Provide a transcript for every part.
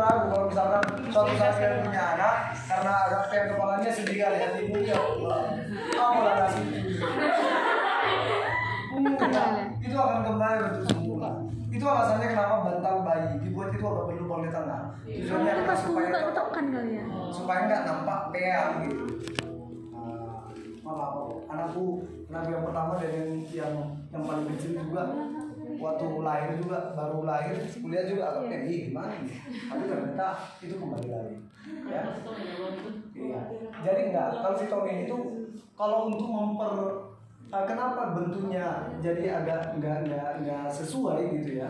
ragu kalau misalkan suatu saat kalian punya anak karena agak pengen kepalanya sedih kali lihat ibunya apa lah kasih itu akan kembali bentuk semula itu alasannya kenapa bantal bayi dibuat itu agak berlubang di tengah tujuannya adalah supaya kali ya? supaya nggak nampak peang gitu. Nah, apa apa anakku anakku yang pertama dan yang yang, yang paling kecil juga waktu lahir juga baru lahir kuliah juga agak pengen "Ih, gimana nih tapi ternyata itu kembali lagi. Ya. Iya. Jadi enggak kalau si Tommy itu kalau untuk memper uh, kenapa bentuknya jadi agak enggak enggak enggak sesuai gitu ya?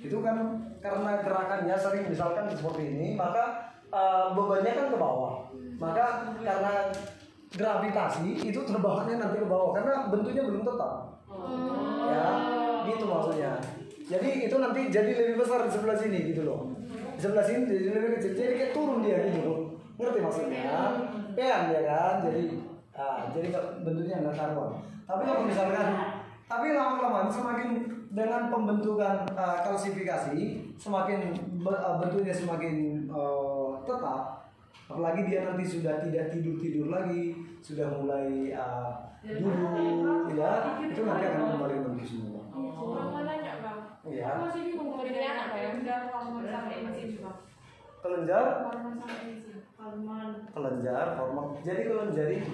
Itu kan karena gerakannya sering misalkan seperti ini maka uh, bebannya kan ke bawah. Maka karena gravitasi itu terbawahnya nanti ke bawah karena bentuknya belum tetap. Ya gitu maksudnya. Jadi itu nanti jadi lebih besar di sebelah sini gitu loh. Di sebelah sini jadi lebih kecil. Jadi kayak turun dia gitu ngerti maksudnya? Pean ya kan? Jadi ah, jadi bentuknya nggak karuan tapi kalau misalkan tapi lama-lama semakin dengan pembentukan ah, kalsifikasi semakin ah, bentuknya semakin ah, tetap apalagi dia nanti sudah tidak tidur tidur lagi sudah mulai uh, duduk ya itu nanti akan kembali bentuk semua Mau nanya bang, ya aku masih bingung kalau dia anak ya, udah hormon sama enzim bang. kelenjar? Hormon sama enzim, hormon. kelenjar hormon. Jadi kelenjar itu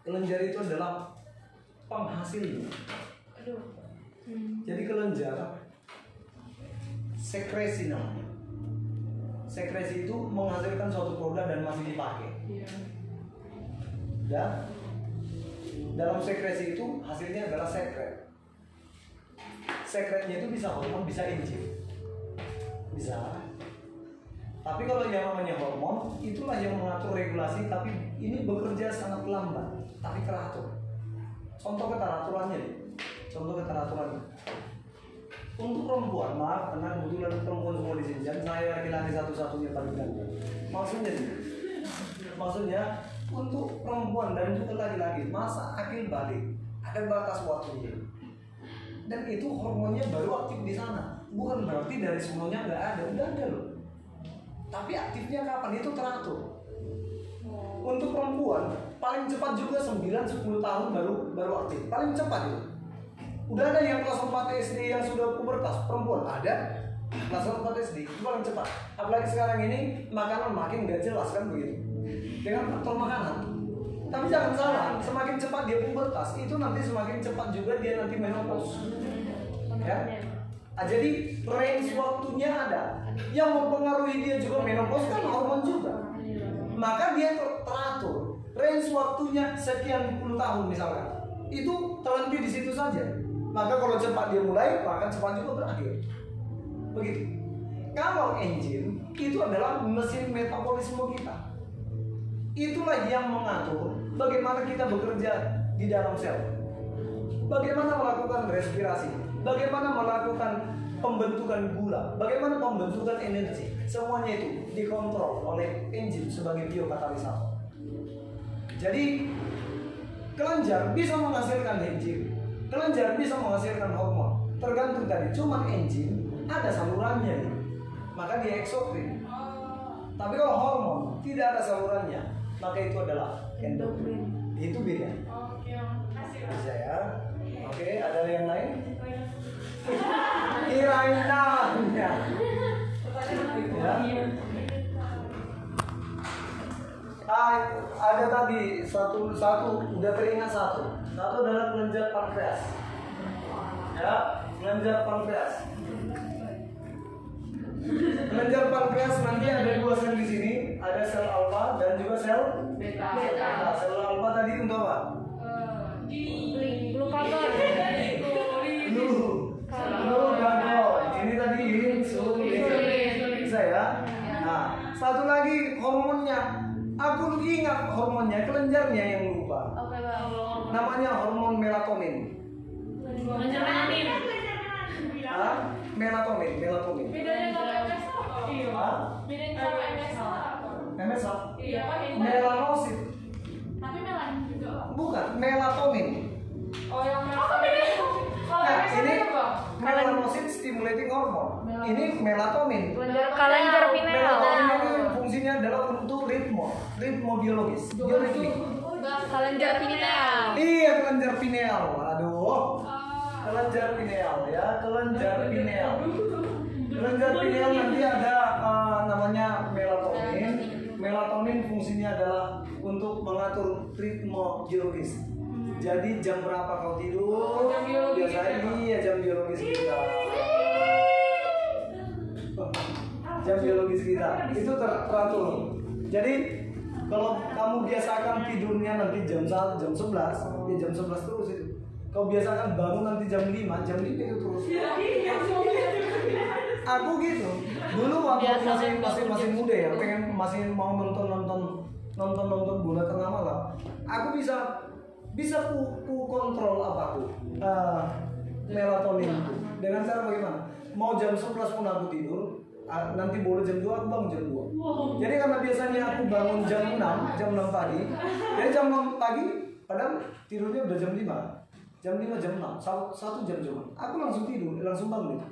kelenjar itu adalah penghasil. Aduh, jadi kelenjar sekresi namanya. Sekresi itu menghasilkan suatu produk dan masih dipakai. Iya. dan dalam sekresi itu hasilnya adalah sekret. Sekretnya itu bisa hormon bisa enzim. Bisa. Tapi kalau yang namanya hormon itulah yang mengatur regulasi tapi ini bekerja sangat lambat tapi teratur. Contoh keteraturannya contoh keteraturannya. Untuk perempuan maaf karena kebetulan perempuan semua di sini. Dan saya laki-laki satu-satunya paling ganteng maksudnya maksudnya untuk perempuan dan juga laki-laki masa akil balik ada batas waktunya. Dan itu hormonnya baru aktif di sana. Bukan berarti dari sebelumnya nggak ada udah ada loh. Tapi aktifnya kapan? Itu teratur. Untuk perempuan paling cepat juga 9-10 tahun baru baru aktif. Paling cepat itu. Udah ada yang kelas 4 SD yang sudah pubertas perempuan ada. Kelas 4 SD itu paling cepat. Apalagi sekarang ini makanan makin gak jelas kan begitu dengan faktor makanan tapi jangan salah semakin cepat dia pubertas itu nanti semakin cepat juga dia nanti menopause. Ya? Ah, jadi range waktunya ada. Yang mempengaruhi dia juga menopause kan hormon juga. Maka dia ter- teratur. Range waktunya sekian puluh tahun misalkan. Itu terhenti di situ saja. Maka kalau cepat dia mulai maka cepat juga berakhir. Begitu. Kalau enzim itu adalah mesin metabolisme kita itulah yang mengatur bagaimana kita bekerja di dalam sel. Bagaimana melakukan respirasi. Bagaimana melakukan pembentukan gula. Bagaimana pembentukan energi. Semuanya itu dikontrol oleh enzim sebagai biokatalisator jadi kelenjar bisa menghasilkan enzim. Kelenjar bisa menghasilkan hormon. Tergantung tadi cuman enzim ada salurannya. Maka dia eksokrin tapi kalau hormon tidak ada salurannya maka itu adalah endokrin. Itu beda. Oke, makasih bisa ya? Oke ada yang lain? Kirain nanya ya Ah, ada tadi satu satu udah teringat satu. Satu adalah kelenjar pankreas. Ya kelenjar pankreas kelenjar pankreas nanti ada dua sel di sini ada sel alfa dan juga sel Beta. beta sel alfa tadi untuk apa Eh, di glukagon Lu, lu gagal. Ini tadi insulin. Bisa ya? Nah, satu lagi hormonnya. Aku ingat hormonnya, kelenjarnya yang lupa. oke bang Namanya hormon melatonin. Menjalani. Hah? Melatonin, melatonin. Bedanya sama MS apa? Iya. Bedanya sama MS apa? MSA? Iya, kan ini. Melanosit. Tapi melanin juga. Bukan, melatonin. Oh, yang apa bedanya? Kalau Nah, MS ini melanosit stimulating hormone. ini melatonin. Kelenjar pineal. Melatonin ini fungsinya adalah untuk ritme, ritme biologis, bioritmik. Kelenjar pineal. Iya kelenjar pineal. Aduh. Kelenjar pineal ya, kelenjar pineal. Kelenjar pineal nanti ada eh, namanya melatonin. Melatonin fungsinya adalah untuk mengatur ritme biologis. Jadi jam berapa kau tidur? Jam biologis Biasanya kita. iya jam biologis kita. Jam biologis kita itu ter- teratur. Jadi kalau kamu biasakan tidurnya nanti jam 1, jam 11, ya jam 11 terus itu. Kau biasakan bangun nanti jam 5, jam 5 itu terus. Aku gitu. Dulu waktu Biasa masih masih masih muda ya, pengen masih mau nonton nonton nonton nonton bola tengah malam. Aku bisa bisa ku, ku kontrol apa aku Eh, melatonin itu dengan cara bagaimana? Mau jam 11 pun aku tidur, nanti bola jam 2 aku bangun jam 2 Jadi karena biasanya aku bangun jam 6, jam 6 pagi Jadi jam 6 pagi, padahal tidurnya udah jam 5 Jam 5, jam 6, satu, satu jam cuma Aku langsung tidur, langsung bangun itu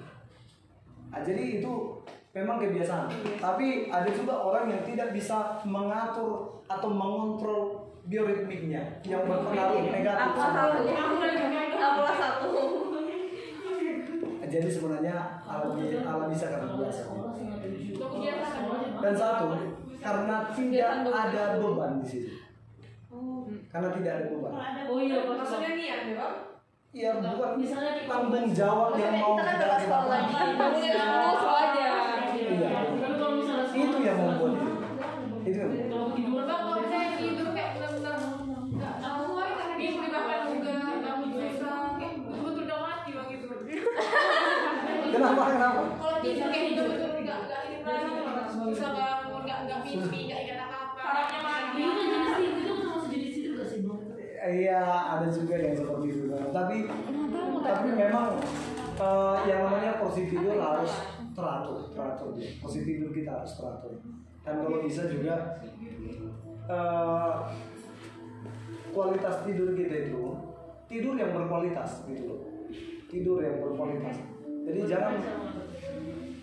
Nah, jadi itu memang kebiasaan. Tapi ada juga orang yang tidak bisa mengatur atau mengontrol bioritmiknya yang berpengaruh negatif. Aku sama satu. Aku satu. Jadi sebenarnya alami alami bisa karena biasa. Dan satu karena tidak ada beban di situ. Karena tidak ada beban. Oh iya, Maksudnya niat ya, Bang? Iya bukan tanggung jawab yang mau kita kan kita udah sekolah lagi. Bangunnya sepuluh aja. Iya. Itu yang membuat itu. Itu yang membuat. Bang, kalau misalnya tidur kayak benar-benar tahu karena dia dimakan juga, kayak betul-betul udah mati bang itu. Kenapa? Kenapa? Kalau tidur kayak betul-betul nggak nggak ini lagi, bisa bangun, nggak nggak mimpi, nggak ingat apa-apa. Sarafnya mati. Iya, ada juga yang seperti itu. kan. Tapi tapi memang eh, yang namanya porsi tidur harus teratur, teratur. Porsi tidur kita harus teratur. Dan kalau bisa juga eh, kualitas tidur kita itu tidur yang berkualitas gitu loh. Tidur yang berkualitas. Jadi jangan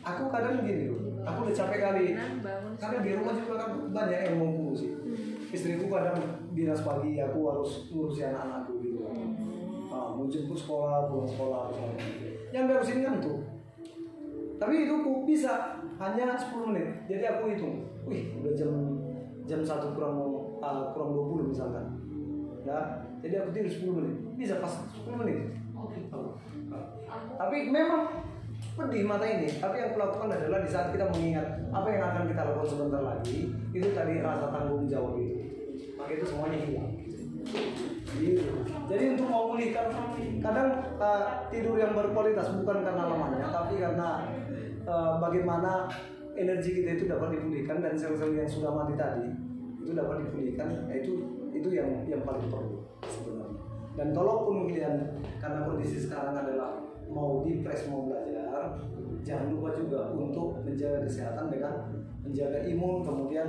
aku kadang gini loh. Aku udah capek kali. Karena di rumah juga kan banyak yang mau ngurusin. Istriku kadang dinas pagi, aku harus ngurusin anak-anakku gitu. Ah, mau jemput sekolah, pulang sekolah, misalnya. Yang berusin kan tuh. Tapi itu aku bisa hanya 10 menit. Jadi aku hitung. Wih, udah jam jam satu kurang ah, kurang 20 misalkan. Ya, jadi aku tidur 10 menit. Bisa pas 10 menit. Ah. Tapi memang pedih mata ini. Tapi yang kulakukan adalah di saat kita mengingat apa yang akan kita lakukan sebentar lagi, itu tadi rasa tanggung jawab itu. Maka itu semuanya hilang. Jadi untuk memulihkan kadang uh, tidur yang berkualitas bukan karena lamanya, tapi karena uh, bagaimana energi kita itu dapat dipulihkan dan sel-sel yang sudah mati tadi itu dapat dipulihkan. Nah, itu itu yang yang paling perlu sebenarnya. Dan kalaupun kalian karena kondisi sekarang adalah mau depres mau belajar, jangan lupa juga untuk menjaga kesehatan dengan menjaga imun kemudian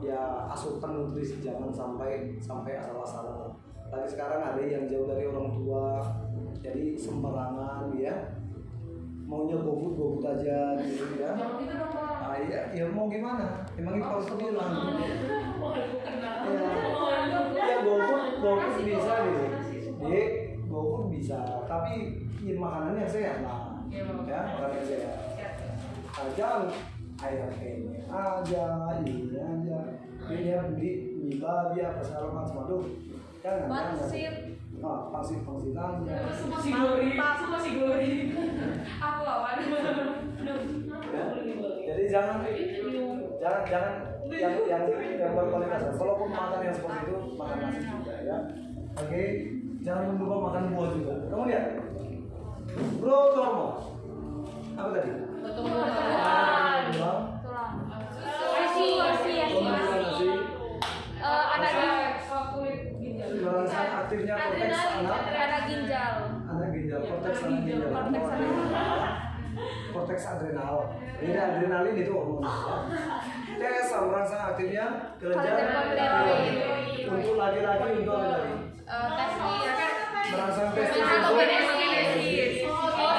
ya asupan nutrisi jangan sampai sampai asal-asalan. Lagi sekarang ada yang jauh dari orang tua, jadi sembarangan ya maunya gobut gobut aja gitu ya. Gitu. Ah, iya, ya mau gimana? Emang itu harus bilang. Ya, ya GoFood, GoFood bisa gitu. Jadi GoFood bisa, tapi ya, makanan yang sehat lah. Iya, Bang. Ya, makanan yang sehat. Ah, jangan ayam ini aja, ini aja. Ini ya beli mie babi apa segala macam aduh. Jangan, jangan. Pangsit. Ah, pangsit pangsit aja. Semua si Glory, semua si Glory. Aku lawan. Ya. Jadi jangan jangan jangan yang yang yang berkualitas. Walaupun makan yang seperti itu makan nasi juga ya. Oke, jangan lupa makan buah juga. Kamu lihat, bro Tormo, apa tadi? Pertumbuhan. Asi, asi, asi, asi. Eh, anak. Merangsang aktifnya korteks anak, Anak ginjal. anak ginjal, korteks anak ginjal. Korteks anak ginjal. Korteks adrenal. Jadi adrenalin itu hormon. Tes merangsang aktifnya kelenjar. Untuk laki-laki untuk apa tadi? Eh, merangsang testosteron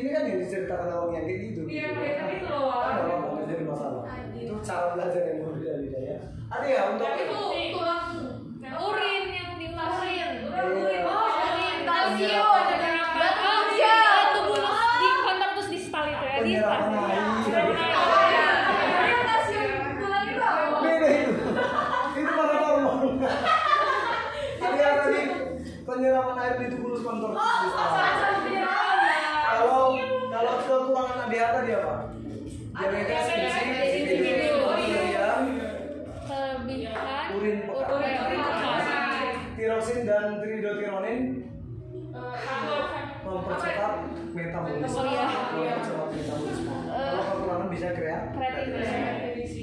ini kan yang diceritakan awang yang kayak gitu. Iya, kayak gitu loh, Wak. ada apa nggak jadi masalah. Itu cara belajar yang berbeda-beda ya. Ada ya untuk Urin yang dimasukin. Iya. Oh, urin kalsium. Oh, iya. Tubulus di kontak terus di stal itu ya. Di stal. penyerapan air beda itu itu mana hormon tadi yang tadi penyerapan air di tubuh kontor kalau kalau kekurangan ADH tadi apa diabetes gizi kemudian Kelebihan urin pekat tiroksin dan triiodotiranin mempercepat metabolisme Oh, iya. mempercepat metabolisme kalau kekurangan bisa kreat Kreatif.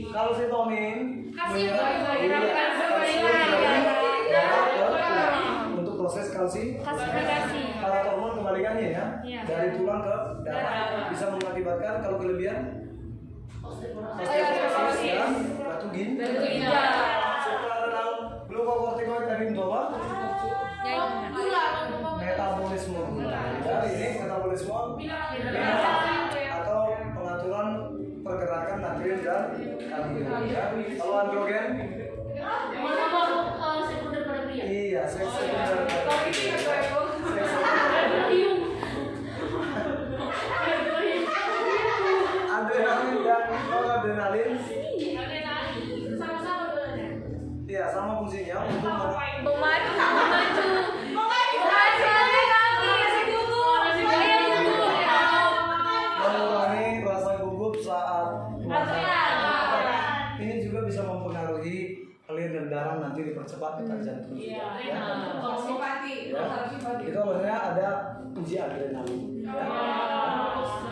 kalau sitonin Kalsium. menyerap- Iya, iya, kalsium. kalsium Iya, dari iya. darah ke tulang untuk proses kalsi Klasifikasi. kalau hormon kebalikannya ya. Iya. dari tulang ke darah. Darah. bisa mengakibatkan kalau kelebihan iya, osteoporosis dan batu gin. Batu ginjal. sekarang glukokortikoid untuk apa Ya, iya. metabolisme. Ya ini metabolisme. Atau pengaturan pergerakan natrium dan karbon ya. kalau androgen? Iya seks sekunder Seks mempengaruhi aliran darah nanti dipercepat detak jantung Iya. ya. Simpati, Ya. simpati. itu maksudnya ada uji adrenalin ya.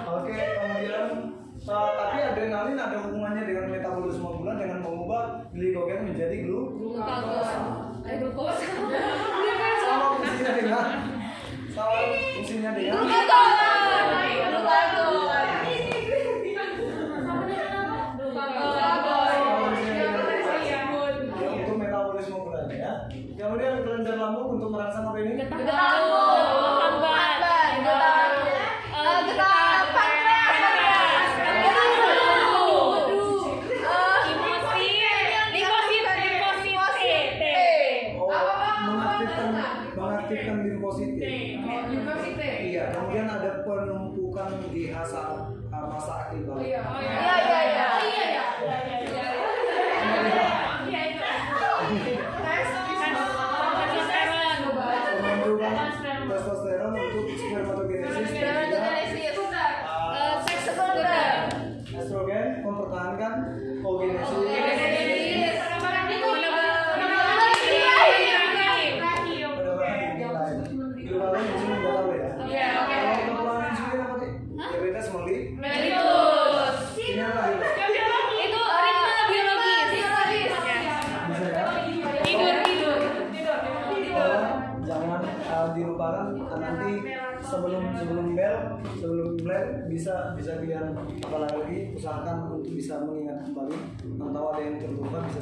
oke kemudian uh, tapi adrenalin ada hubungannya dengan metabolisme gula dengan mengubah glikogen menjadi glu Glukosa. Eh, glukosa. sama fungsinya dengan sama fungsinya dengan Glukagon. Penumpukan di saat uh, masa akil balik Iya, iya, iya. Bisa bisa kalian apalagi usahakan untuk bisa mengingat kembali. Atau ada yang terlupa bisa